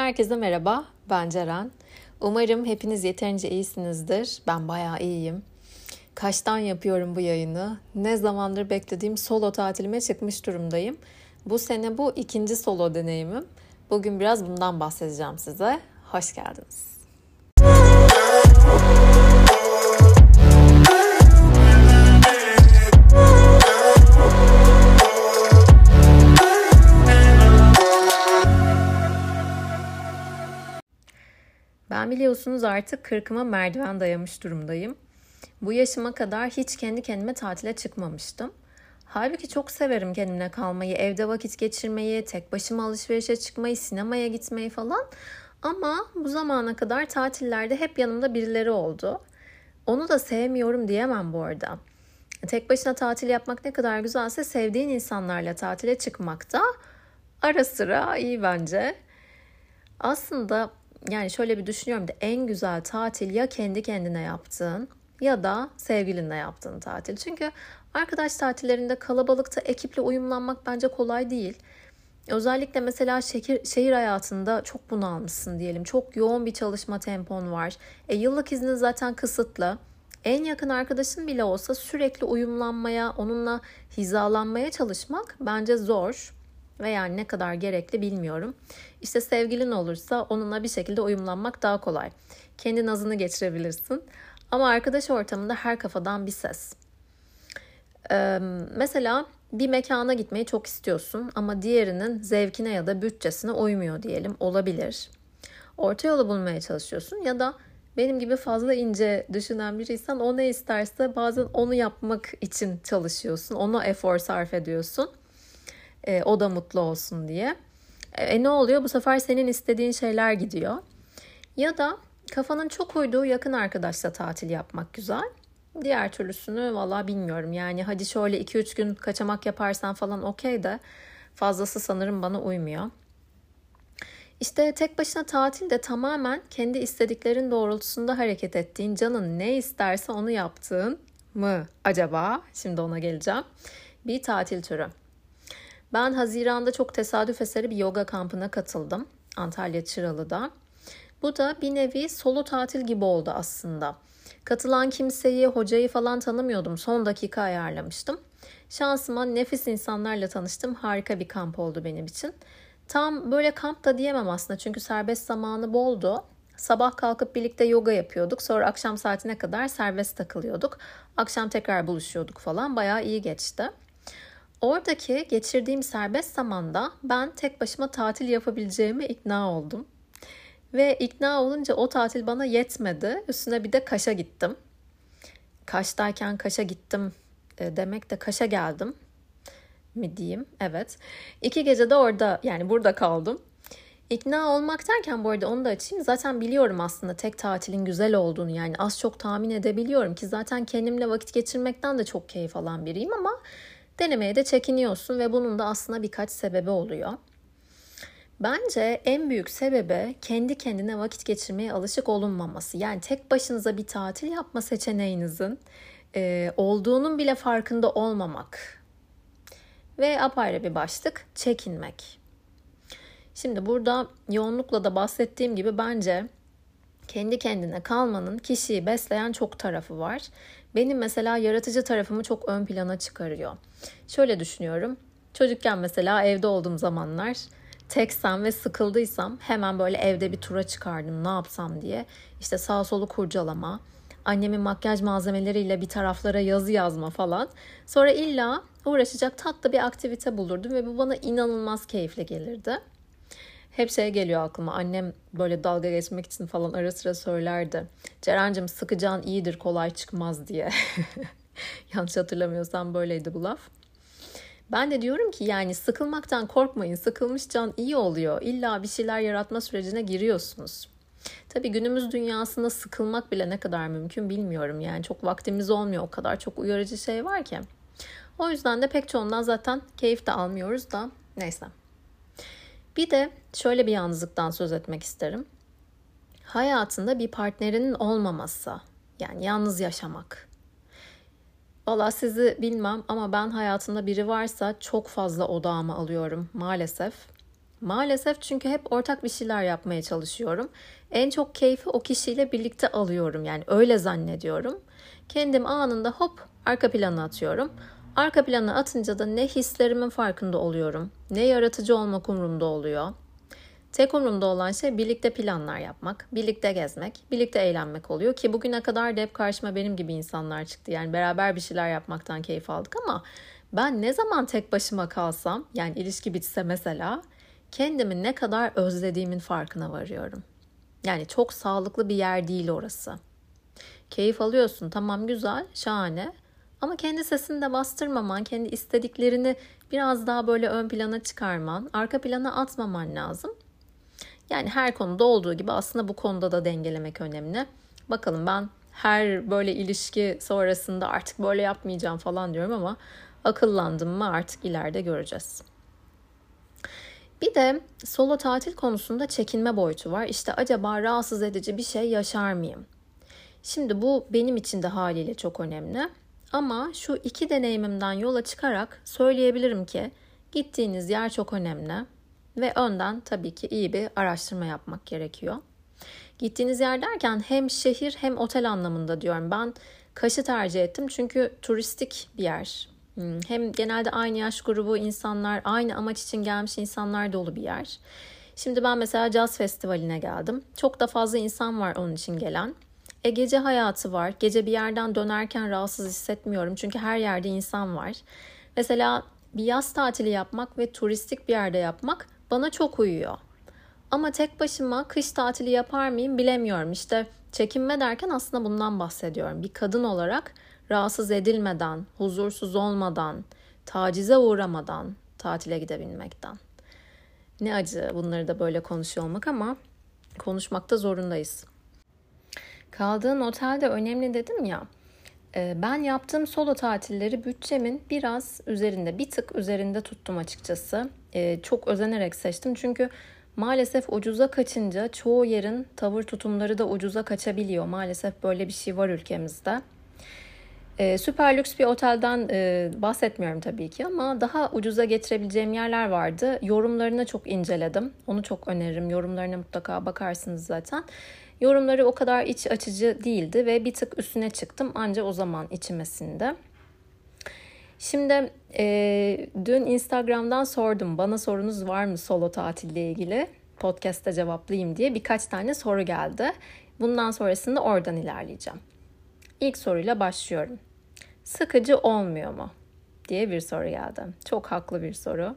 Herkese merhaba, ben Ceren. Umarım hepiniz yeterince iyisinizdir. Ben bayağı iyiyim. Kaçtan yapıyorum bu yayını? Ne zamandır beklediğim solo tatilime çıkmış durumdayım. Bu sene bu ikinci solo deneyimim. Bugün biraz bundan bahsedeceğim size. Hoş geldiniz. Ben biliyorsunuz artık kırkıma merdiven dayamış durumdayım. Bu yaşıma kadar hiç kendi kendime tatile çıkmamıştım. Halbuki çok severim kendimle kalmayı, evde vakit geçirmeyi, tek başıma alışverişe çıkmayı, sinemaya gitmeyi falan. Ama bu zamana kadar tatillerde hep yanımda birileri oldu. Onu da sevmiyorum diyemem bu arada. Tek başına tatil yapmak ne kadar güzelse sevdiğin insanlarla tatile çıkmak da ara sıra iyi bence. Aslında yani şöyle bir düşünüyorum da en güzel tatil ya kendi kendine yaptığın ya da sevgilinle yaptığın tatil. Çünkü arkadaş tatillerinde kalabalıkta ekiple uyumlanmak bence kolay değil. Özellikle mesela şehir, şehir hayatında çok bunalmışsın diyelim. Çok yoğun bir çalışma tempon var. E, yıllık iznin zaten kısıtlı. En yakın arkadaşın bile olsa sürekli uyumlanmaya, onunla hizalanmaya çalışmak bence zor ve yani ne kadar gerekli bilmiyorum. İşte sevgilin olursa onunla bir şekilde uyumlanmak daha kolay. Kendi nazını geçirebilirsin. Ama arkadaş ortamında her kafadan bir ses. Ee, mesela bir mekana gitmeyi çok istiyorsun ama diğerinin zevkine ya da bütçesine uymuyor diyelim olabilir. Orta yolu bulmaya çalışıyorsun ya da benim gibi fazla ince düşünen biriysen o ne isterse bazen onu yapmak için çalışıyorsun. Ona efor sarf ediyorsun. E, o da mutlu olsun diye. E, ne oluyor? Bu sefer senin istediğin şeyler gidiyor. Ya da kafanın çok uyduğu yakın arkadaşla tatil yapmak güzel. Diğer türlüsünü valla bilmiyorum. Yani hadi şöyle 2-3 gün kaçamak yaparsan falan okey de fazlası sanırım bana uymuyor. İşte tek başına tatil de tamamen kendi istediklerin doğrultusunda hareket ettiğin, canın ne isterse onu yaptığın mı acaba? Şimdi ona geleceğim. Bir tatil türü. Ben Haziran'da çok tesadüf eseri bir yoga kampına katıldım. Antalya Çıralı'da. Bu da bir nevi solo tatil gibi oldu aslında. Katılan kimseyi, hocayı falan tanımıyordum. Son dakika ayarlamıştım. Şansıma nefis insanlarla tanıştım. Harika bir kamp oldu benim için. Tam böyle kamp da diyemem aslında çünkü serbest zamanı boldu. Sabah kalkıp birlikte yoga yapıyorduk. Sonra akşam saatine kadar serbest takılıyorduk. Akşam tekrar buluşuyorduk falan. Bayağı iyi geçti. Oradaki geçirdiğim serbest zamanda ben tek başıma tatil yapabileceğime ikna oldum. Ve ikna olunca o tatil bana yetmedi. Üstüne bir de Kaş'a gittim. Kaş'tayken Kaş'a gittim e, demek de Kaş'a geldim mi diyeyim. Evet. İki gece de orada yani burada kaldım. İkna olmak derken bu arada onu da açayım. Zaten biliyorum aslında tek tatilin güzel olduğunu yani az çok tahmin edebiliyorum ki zaten kendimle vakit geçirmekten de çok keyif alan biriyim ama denemeye de çekiniyorsun ve bunun da aslında birkaç sebebi oluyor. Bence en büyük sebebi kendi kendine vakit geçirmeye alışık olunmaması. Yani tek başınıza bir tatil yapma seçeneğinizin e, olduğunun bile farkında olmamak. Ve apayrı bir başlık çekinmek. Şimdi burada yoğunlukla da bahsettiğim gibi bence kendi kendine kalmanın kişiyi besleyen çok tarafı var. Benim mesela yaratıcı tarafımı çok ön plana çıkarıyor. Şöyle düşünüyorum. Çocukken mesela evde olduğum zamanlar teksem ve sıkıldıysam hemen böyle evde bir tura çıkardım ne yapsam diye. İşte sağ solu kurcalama, annemin makyaj malzemeleriyle bir taraflara yazı yazma falan. Sonra illa uğraşacak tatlı bir aktivite bulurdum ve bu bana inanılmaz keyifli gelirdi. Hep şey geliyor aklıma. Annem böyle dalga geçmek için falan ara sıra söylerdi. Ceren'cim sıkacağın iyidir kolay çıkmaz diye. Yanlış hatırlamıyorsam böyleydi bu laf. Ben de diyorum ki yani sıkılmaktan korkmayın. Sıkılmış can iyi oluyor. İlla bir şeyler yaratma sürecine giriyorsunuz. Tabii günümüz dünyasında sıkılmak bile ne kadar mümkün bilmiyorum. Yani çok vaktimiz olmuyor. O kadar çok uyarıcı şey var ki. O yüzden de pek çoğundan zaten keyif de almıyoruz da neyse. Bir de şöyle bir yalnızlıktan söz etmek isterim. Hayatında bir partnerinin olmaması. Yani yalnız yaşamak. Valla sizi bilmem ama ben hayatımda biri varsa çok fazla odağımı alıyorum maalesef. Maalesef çünkü hep ortak bir şeyler yapmaya çalışıyorum. En çok keyfi o kişiyle birlikte alıyorum yani öyle zannediyorum. Kendim anında hop arka plana atıyorum. Arka plana atınca da ne hislerimin farkında oluyorum, ne yaratıcı olmak umurumda oluyor. Tek umurumda olan şey birlikte planlar yapmak, birlikte gezmek, birlikte eğlenmek oluyor ki bugüne kadar da hep karşıma benim gibi insanlar çıktı. Yani beraber bir şeyler yapmaktan keyif aldık ama ben ne zaman tek başıma kalsam, yani ilişki bitse mesela, kendimi ne kadar özlediğimin farkına varıyorum. Yani çok sağlıklı bir yer değil orası. Keyif alıyorsun, tamam güzel, şahane. Ama kendi sesini de bastırmaman, kendi istediklerini biraz daha böyle ön plana çıkarman, arka plana atmaman lazım. Yani her konuda olduğu gibi aslında bu konuda da dengelemek önemli. Bakalım ben her böyle ilişki sonrasında artık böyle yapmayacağım falan diyorum ama akıllandım mı artık ileride göreceğiz. Bir de solo tatil konusunda çekinme boyutu var. İşte acaba rahatsız edici bir şey yaşar mıyım? Şimdi bu benim için de haliyle çok önemli. Ama şu iki deneyimimden yola çıkarak söyleyebilirim ki gittiğiniz yer çok önemli ve önden tabii ki iyi bir araştırma yapmak gerekiyor. Gittiğiniz yer derken hem şehir hem otel anlamında diyorum. Ben Kaş'ı tercih ettim çünkü turistik bir yer. Hmm, hem genelde aynı yaş grubu insanlar, aynı amaç için gelmiş insanlar dolu bir yer. Şimdi ben mesela caz festivaline geldim. Çok da fazla insan var onun için gelen. E gece hayatı var. Gece bir yerden dönerken rahatsız hissetmiyorum. Çünkü her yerde insan var. Mesela bir yaz tatili yapmak ve turistik bir yerde yapmak bana çok uyuyor. Ama tek başıma kış tatili yapar mıyım bilemiyorum. İşte çekinme derken aslında bundan bahsediyorum. Bir kadın olarak rahatsız edilmeden, huzursuz olmadan, tacize uğramadan tatile gidebilmekten. Ne acı bunları da böyle konuşuyor olmak ama konuşmakta zorundayız. Kaldığın otel de önemli dedim ya. Ee, ben yaptığım solo tatilleri bütçemin biraz üzerinde, bir tık üzerinde tuttum açıkçası. Ee, çok özenerek seçtim çünkü maalesef ucuza kaçınca çoğu yerin tavır tutumları da ucuza kaçabiliyor. Maalesef böyle bir şey var ülkemizde. Ee, süper lüks bir otelden e, bahsetmiyorum tabii ki ama daha ucuza getirebileceğim yerler vardı. Yorumlarını çok inceledim. Onu çok öneririm. Yorumlarına mutlaka bakarsınız zaten. Yorumları o kadar iç açıcı değildi ve bir tık üstüne çıktım ancak o zaman içimesinde. Şimdi e, dün Instagram'dan sordum bana sorunuz var mı solo tatille ilgili podcast'te cevaplayayım diye birkaç tane soru geldi. Bundan sonrasında oradan ilerleyeceğim. İlk soruyla başlıyorum. Sıkıcı olmuyor mu? diye bir soru geldi. Çok haklı bir soru.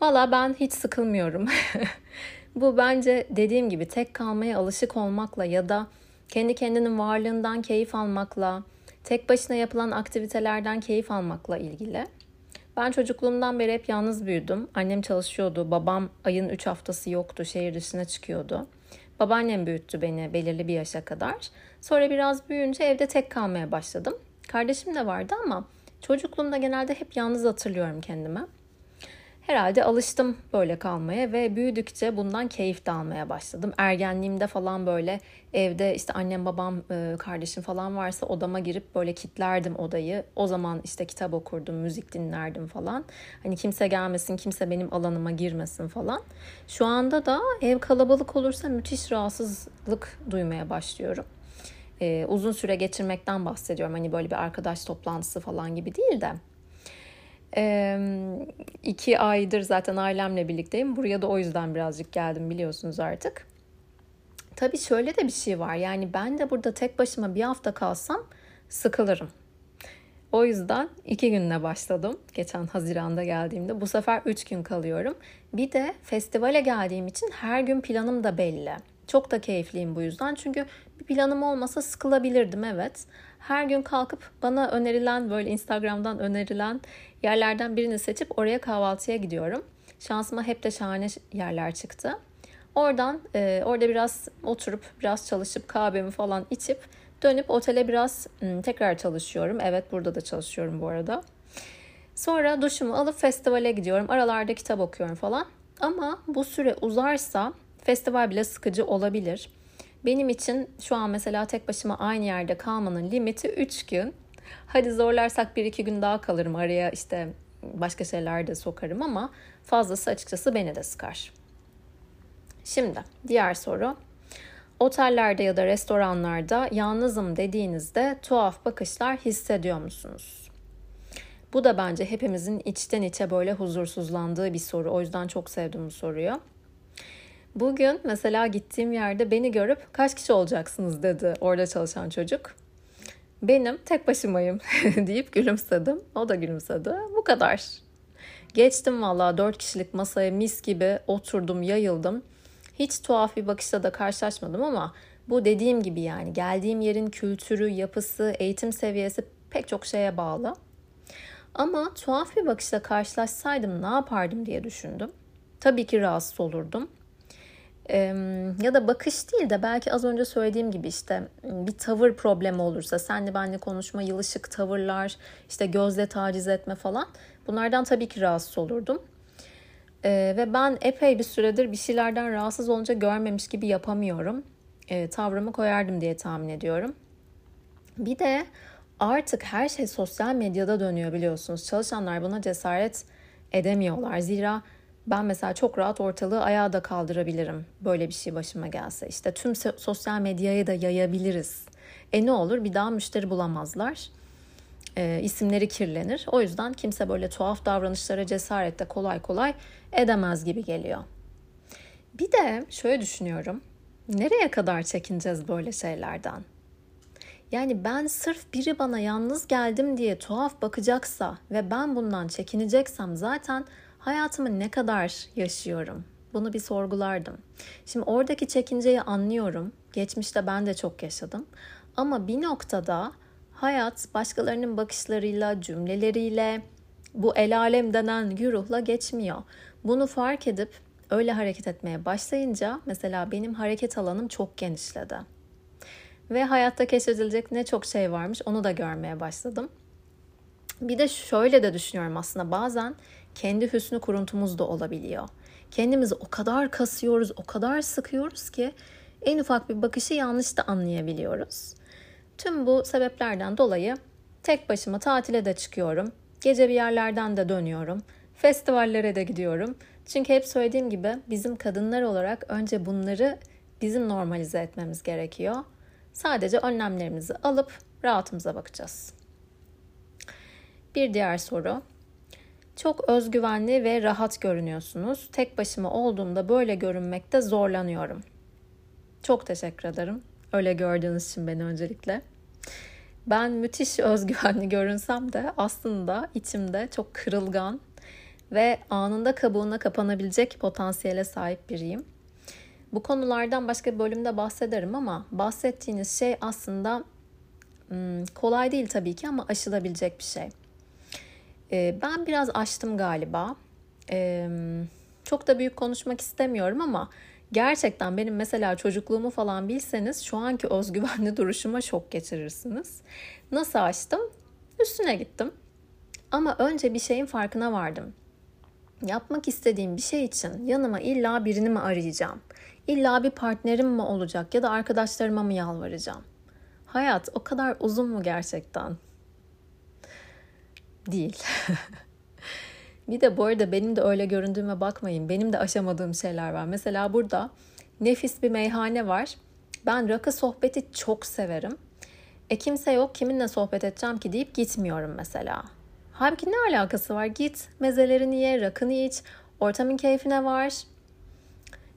Valla ben hiç sıkılmıyorum. Bu bence dediğim gibi tek kalmaya alışık olmakla ya da kendi kendinin varlığından keyif almakla, tek başına yapılan aktivitelerden keyif almakla ilgili. Ben çocukluğumdan beri hep yalnız büyüdüm. Annem çalışıyordu. Babam ayın 3 haftası yoktu. Şehir dışına çıkıyordu. Babaannem büyüttü beni belirli bir yaşa kadar. Sonra biraz büyüyünce evde tek kalmaya başladım. Kardeşim de vardı ama çocukluğumda genelde hep yalnız hatırlıyorum kendime. Herhalde alıştım böyle kalmaya ve büyüdükçe bundan keyif de almaya başladım. Ergenliğimde falan böyle evde işte annem babam e, kardeşim falan varsa odama girip böyle kitlerdim odayı. O zaman işte kitap okurdum, müzik dinlerdim falan. Hani kimse gelmesin, kimse benim alanıma girmesin falan. Şu anda da ev kalabalık olursa müthiş rahatsızlık duymaya başlıyorum. Ee, uzun süre geçirmekten bahsediyorum. Hani böyle bir arkadaş toplantısı falan gibi değil de ee, iki aydır zaten ailemle birlikteyim. Buraya da o yüzden birazcık geldim biliyorsunuz artık. Tabii şöyle de bir şey var. Yani ben de burada tek başıma bir hafta kalsam sıkılırım. O yüzden iki günle başladım. Geçen Haziran'da geldiğimde. Bu sefer üç gün kalıyorum. Bir de festivale geldiğim için her gün planım da belli. Çok da keyifliyim bu yüzden. Çünkü bir planım olmasa sıkılabilirdim evet. Her gün kalkıp bana önerilen böyle Instagram'dan önerilen yerlerden birini seçip oraya kahvaltıya gidiyorum. Şansıma hep de şahane yerler çıktı. Oradan e, orada biraz oturup biraz çalışıp kahvemi falan içip dönüp otele biraz m, tekrar çalışıyorum. Evet burada da çalışıyorum bu arada. Sonra duşumu alıp festivale gidiyorum. Aralarda kitap okuyorum falan. Ama bu süre uzarsa festival bile sıkıcı olabilir. Benim için şu an mesela tek başıma aynı yerde kalmanın limiti 3 gün. Hadi zorlarsak 1-2 gün daha kalırım araya işte başka şeyler de sokarım ama fazlası açıkçası beni de sıkar. Şimdi diğer soru. Otellerde ya da restoranlarda yalnızım dediğinizde tuhaf bakışlar hissediyor musunuz? Bu da bence hepimizin içten içe böyle huzursuzlandığı bir soru. O yüzden çok sevdim bu soruyu. Bugün mesela gittiğim yerde beni görüp kaç kişi olacaksınız dedi orada çalışan çocuk. Benim tek başımayım deyip gülümsedim. O da gülümsedi. Bu kadar. Geçtim valla dört kişilik masaya mis gibi oturdum, yayıldım. Hiç tuhaf bir bakışla da karşılaşmadım ama bu dediğim gibi yani geldiğim yerin kültürü, yapısı, eğitim seviyesi pek çok şeye bağlı. Ama tuhaf bir bakışla karşılaşsaydım ne yapardım diye düşündüm. Tabii ki rahatsız olurdum. Ya da bakış değil de belki az önce söylediğim gibi işte bir tavır problemi olursa senle benle konuşma, yılışık tavırlar, işte gözle taciz etme falan bunlardan tabii ki rahatsız olurdum. Ve ben epey bir süredir bir şeylerden rahatsız olunca görmemiş gibi yapamıyorum. Tavrımı koyardım diye tahmin ediyorum. Bir de artık her şey sosyal medyada dönüyor biliyorsunuz. Çalışanlar buna cesaret edemiyorlar. Zira ben mesela çok rahat ortalığı ayağa da kaldırabilirim. Böyle bir şey başıma gelse. İşte tüm sosyal medyayı da yayabiliriz. E ne olur bir daha müşteri bulamazlar. E, isimleri kirlenir. O yüzden kimse böyle tuhaf davranışlara cesaret de kolay kolay edemez gibi geliyor. Bir de şöyle düşünüyorum. Nereye kadar çekineceğiz böyle şeylerden? Yani ben sırf biri bana yalnız geldim diye tuhaf bakacaksa ve ben bundan çekineceksem zaten hayatımı ne kadar yaşıyorum? Bunu bir sorgulardım. Şimdi oradaki çekinceyi anlıyorum. Geçmişte ben de çok yaşadım. Ama bir noktada hayat başkalarının bakışlarıyla, cümleleriyle, bu el alem denen güruhla geçmiyor. Bunu fark edip öyle hareket etmeye başlayınca mesela benim hareket alanım çok genişledi. Ve hayatta keşfedilecek ne çok şey varmış onu da görmeye başladım. Bir de şöyle de düşünüyorum aslında bazen kendi hüsnü kuruntumuz da olabiliyor. Kendimizi o kadar kasıyoruz, o kadar sıkıyoruz ki en ufak bir bakışı yanlış da anlayabiliyoruz. Tüm bu sebeplerden dolayı tek başıma tatile de çıkıyorum. Gece bir yerlerden de dönüyorum. Festivallere de gidiyorum. Çünkü hep söylediğim gibi bizim kadınlar olarak önce bunları bizim normalize etmemiz gerekiyor. Sadece önlemlerimizi alıp rahatımıza bakacağız. Bir diğer soru. Çok özgüvenli ve rahat görünüyorsunuz. Tek başıma olduğumda böyle görünmekte zorlanıyorum. Çok teşekkür ederim. Öyle gördüğünüz için beni öncelikle. Ben müthiş özgüvenli görünsem de aslında içimde çok kırılgan ve anında kabuğuna kapanabilecek potansiyele sahip biriyim. Bu konulardan başka bir bölümde bahsederim ama bahsettiğiniz şey aslında hmm, kolay değil tabii ki ama aşılabilecek bir şey. Ee, ben biraz açtım galiba. Ee, çok da büyük konuşmak istemiyorum ama gerçekten benim mesela çocukluğumu falan bilseniz şu anki özgüvenli duruşuma şok geçirirsiniz. Nasıl açtım? Üstüne gittim. Ama önce bir şeyin farkına vardım. Yapmak istediğim bir şey için yanıma illa birini mi arayacağım? İlla bir partnerim mi olacak ya da arkadaşlarıma mı yalvaracağım? Hayat o kadar uzun mu gerçekten? Değil. bir de bu arada benim de öyle göründüğüme bakmayın. Benim de aşamadığım şeyler var. Mesela burada nefis bir meyhane var. Ben rakı sohbeti çok severim. E kimse yok kiminle sohbet edeceğim ki deyip gitmiyorum mesela. Halbuki ne alakası var? Git mezelerini ye, rakını iç, ortamın keyfine var.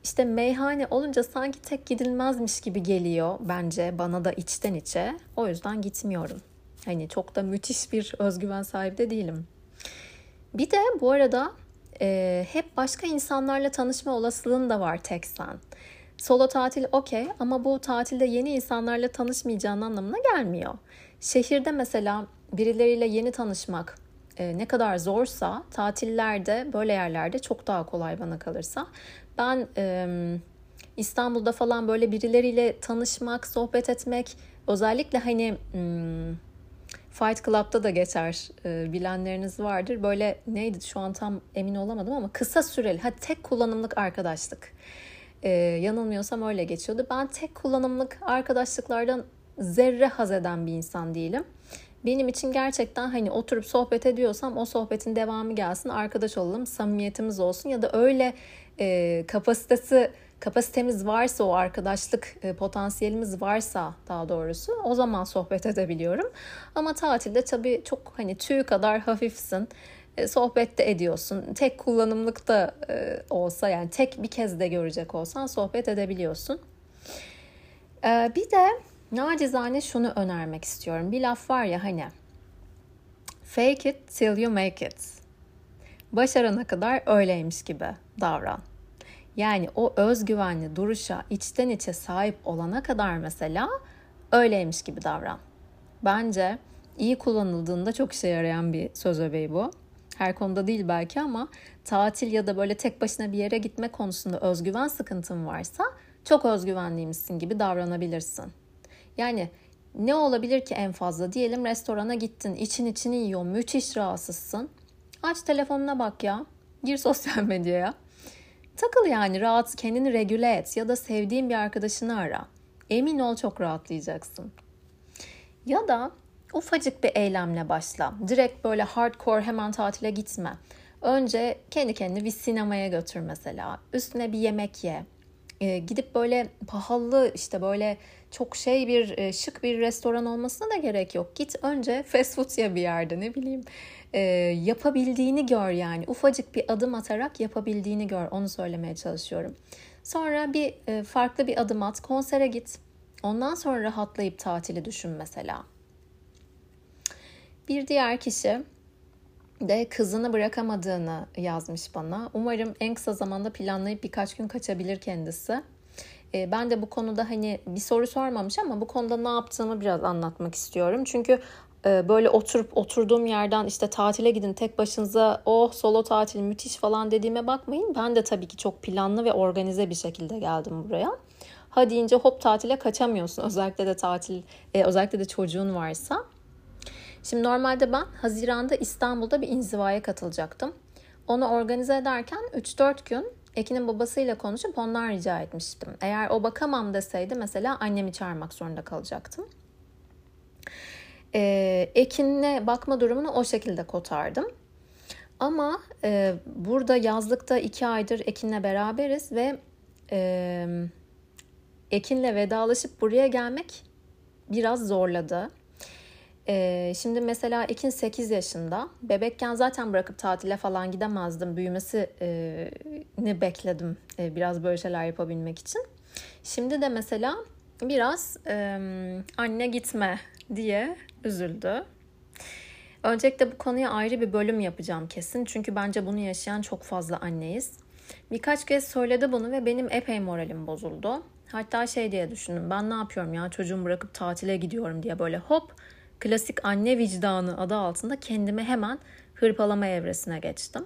İşte meyhane olunca sanki tek gidilmezmiş gibi geliyor bence bana da içten içe. O yüzden gitmiyorum. Hani çok da müthiş bir özgüven sahibi de değilim. Bir de bu arada e, hep başka insanlarla tanışma olasılığın da var tek sen. Solo tatil okey ama bu tatilde yeni insanlarla tanışmayacağın anlamına gelmiyor. Şehirde mesela birileriyle yeni tanışmak e, ne kadar zorsa tatillerde böyle yerlerde çok daha kolay bana kalırsa. Ben e, İstanbul'da falan böyle birileriyle tanışmak, sohbet etmek özellikle hani hmm, Fight Club'da da geçer e, bilenleriniz vardır. Böyle neydi şu an tam emin olamadım ama kısa süreli, ha tek kullanımlık arkadaşlık. E, yanılmıyorsam öyle geçiyordu. Ben tek kullanımlık arkadaşlıklardan zerre haz eden bir insan değilim. Benim için gerçekten hani oturup sohbet ediyorsam o sohbetin devamı gelsin, arkadaş olalım, samimiyetimiz olsun ya da öyle e, kapasitesi kapasitemiz varsa o arkadaşlık e, potansiyelimiz varsa daha doğrusu o zaman sohbet edebiliyorum. Ama tatilde tabii çok hani tüy kadar hafifsin. E, sohbet de ediyorsun. Tek kullanımlık da e, olsa yani tek bir kez de görecek olsan sohbet edebiliyorsun. Bir de nacizane şunu önermek istiyorum. Bir laf var ya hani fake it till you make it. Başarana kadar öyleymiş gibi davran. Yani o özgüvenli duruşa içten içe sahip olana kadar mesela öyleymiş gibi davran. Bence iyi kullanıldığında çok işe yarayan bir söz öbeği bu. Her konuda değil belki ama tatil ya da böyle tek başına bir yere gitme konusunda özgüven sıkıntın varsa çok özgüvenliymişsin gibi davranabilirsin. Yani ne olabilir ki en fazla? Diyelim restorana gittin, için içini yiyor, müthiş rahatsızsın. Aç telefonuna bak ya. Gir sosyal medyaya. Takıl yani rahat kendini regüle et ya da sevdiğin bir arkadaşını ara. Emin ol çok rahatlayacaksın. Ya da ufacık bir eylemle başla. Direkt böyle hardcore hemen tatile gitme. Önce kendi kendini bir sinemaya götür mesela. Üstüne bir yemek ye. Ee, gidip böyle pahalı işte böyle çok şey bir e, şık bir restoran olmasına da gerek yok. Git önce fast food ya bir yerde ne bileyim e, yapabildiğini gör yani ufacık bir adım atarak yapabildiğini gör onu söylemeye çalışıyorum. Sonra bir e, farklı bir adım at konsere git. Ondan sonra rahatlayıp tatili düşün mesela. Bir diğer kişi de kızını bırakamadığını yazmış bana. Umarım en kısa zamanda planlayıp birkaç gün kaçabilir kendisi. E, ben de bu konuda hani bir soru sormamış ama bu konuda ne yaptığımı biraz anlatmak istiyorum. Çünkü böyle oturup oturduğum yerden işte tatile gidin tek başınıza oh solo tatil müthiş falan dediğime bakmayın. Ben de tabii ki çok planlı ve organize bir şekilde geldim buraya. Ha deyince hop tatile kaçamıyorsun. Özellikle de tatil, e, özellikle de çocuğun varsa. Şimdi normalde ben Haziran'da İstanbul'da bir inzivaya katılacaktım. Onu organize ederken 3-4 gün Ekin'in babasıyla konuşup ondan rica etmiştim. Eğer o bakamam deseydi mesela annemi çağırmak zorunda kalacaktım. Ee, Ekin'le bakma durumunu o şekilde kotardım. Ama e, burada yazlıkta iki aydır Ekin'le beraberiz ve e, Ekin'le vedalaşıp buraya gelmek biraz zorladı. Ee, şimdi mesela Ekin 8 yaşında. Bebekken zaten bırakıp tatile falan gidemezdim. Büyümesini e, bekledim e, biraz böyle şeyler yapabilmek için. Şimdi de mesela biraz e, anne gitme diye üzüldü. Öncelikle bu konuya ayrı bir bölüm yapacağım kesin. Çünkü bence bunu yaşayan çok fazla anneyiz. Birkaç kez söyledi bunu ve benim epey moralim bozuldu. Hatta şey diye düşündüm. Ben ne yapıyorum ya çocuğumu bırakıp tatile gidiyorum diye böyle hop klasik anne vicdanı adı altında kendimi hemen hırpalama evresine geçtim.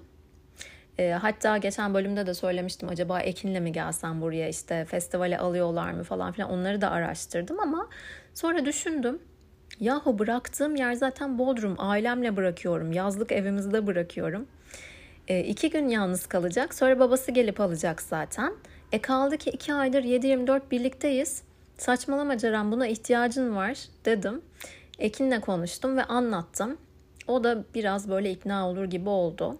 E, hatta geçen bölümde de söylemiştim acaba Ekin'le mi gelsem buraya işte festivale alıyorlar mı falan filan onları da araştırdım ama sonra düşündüm. Yahu bıraktığım yer zaten Bodrum ailemle bırakıyorum yazlık evimizde bırakıyorum. E, iki gün yalnız kalacak sonra babası gelip alacak zaten. E kaldı ki iki aydır 7-24 birlikteyiz. Saçmalama Ceren buna ihtiyacın var dedim. Ekin'le konuştum ve anlattım. O da biraz böyle ikna olur gibi oldu.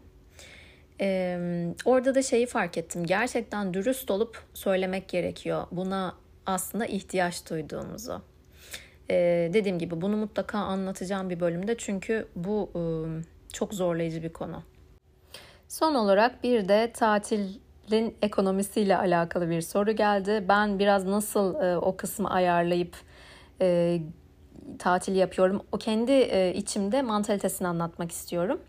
Ee, orada da şeyi fark ettim. Gerçekten dürüst olup söylemek gerekiyor. Buna aslında ihtiyaç duyduğumuzu. Ee, dediğim gibi bunu mutlaka anlatacağım bir bölümde. Çünkü bu e, çok zorlayıcı bir konu. Son olarak bir de tatilin ekonomisiyle alakalı bir soru geldi. Ben biraz nasıl e, o kısmı ayarlayıp e, tatil yapıyorum. O kendi e, içimde mantalitesini anlatmak istiyorum.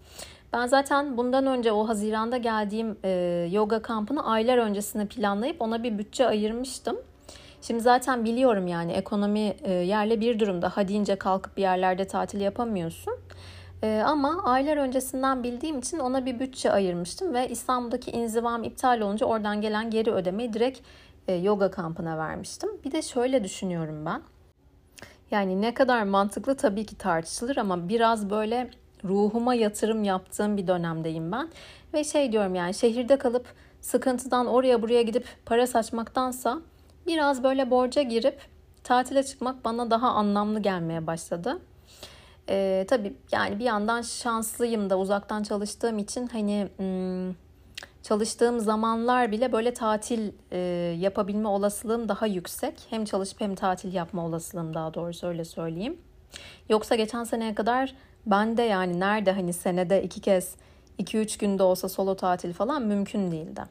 Ben zaten bundan önce o Haziran'da geldiğim e, yoga kampını aylar öncesine planlayıp ona bir bütçe ayırmıştım. Şimdi zaten biliyorum yani ekonomi e, yerle bir durumda. Ha kalkıp bir yerlerde tatil yapamıyorsun. E, ama aylar öncesinden bildiğim için ona bir bütçe ayırmıştım ve İstanbul'daki inzivam iptal olunca oradan gelen geri ödemeyi direkt e, yoga kampına vermiştim. Bir de şöyle düşünüyorum ben. Yani ne kadar mantıklı tabii ki tartışılır ama biraz böyle ruhuma yatırım yaptığım bir dönemdeyim ben. Ve şey diyorum yani şehirde kalıp sıkıntıdan oraya buraya gidip para saçmaktansa biraz böyle borca girip tatile çıkmak bana daha anlamlı gelmeye başladı. Ee, tabii yani bir yandan şanslıyım da uzaktan çalıştığım için hani hmm, çalıştığım zamanlar bile böyle tatil e, yapabilme olasılığım daha yüksek. Hem çalışıp hem tatil yapma olasılığım daha doğrusu öyle söyleyeyim. Yoksa geçen seneye kadar ben de yani nerede hani senede iki kez 2-3 günde olsa solo tatil falan mümkün değildi.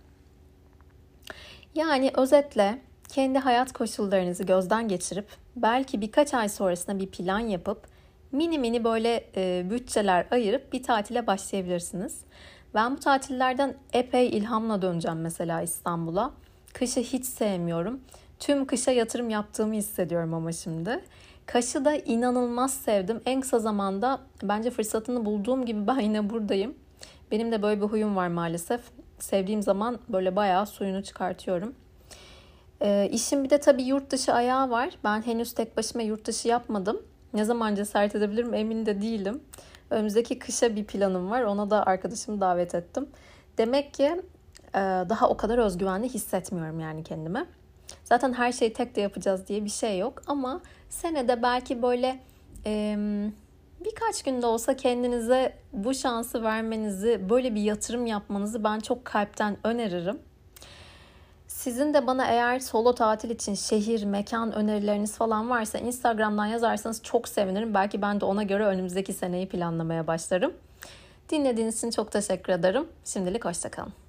Yani özetle kendi hayat koşullarınızı gözden geçirip belki birkaç ay sonrasında bir plan yapıp mini mini böyle e, bütçeler ayırıp bir tatile başlayabilirsiniz. Ben bu tatillerden epey ilhamla döneceğim mesela İstanbul'a. Kışı hiç sevmiyorum. Tüm kışa yatırım yaptığımı hissediyorum ama şimdi. Kaş'ı da inanılmaz sevdim. En kısa zamanda bence fırsatını bulduğum gibi ben yine buradayım. Benim de böyle bir huyum var maalesef. Sevdiğim zaman böyle bayağı suyunu çıkartıyorum. E, işin bir de tabii yurt dışı ayağı var. Ben henüz tek başıma yurt dışı yapmadım. Ne zaman cesaret edebilirim emin de değilim. Önümüzdeki kışa bir planım var. Ona da arkadaşımı davet ettim. Demek ki e, daha o kadar özgüvenli hissetmiyorum yani kendimi. Zaten her şeyi tek de yapacağız diye bir şey yok. Ama senede belki böyle e, birkaç günde olsa kendinize bu şansı vermenizi, böyle bir yatırım yapmanızı ben çok kalpten öneririm. Sizin de bana eğer solo tatil için şehir, mekan önerileriniz falan varsa Instagram'dan yazarsanız çok sevinirim. Belki ben de ona göre önümüzdeki seneyi planlamaya başlarım. Dinlediğiniz için çok teşekkür ederim. Şimdilik hoşçakalın.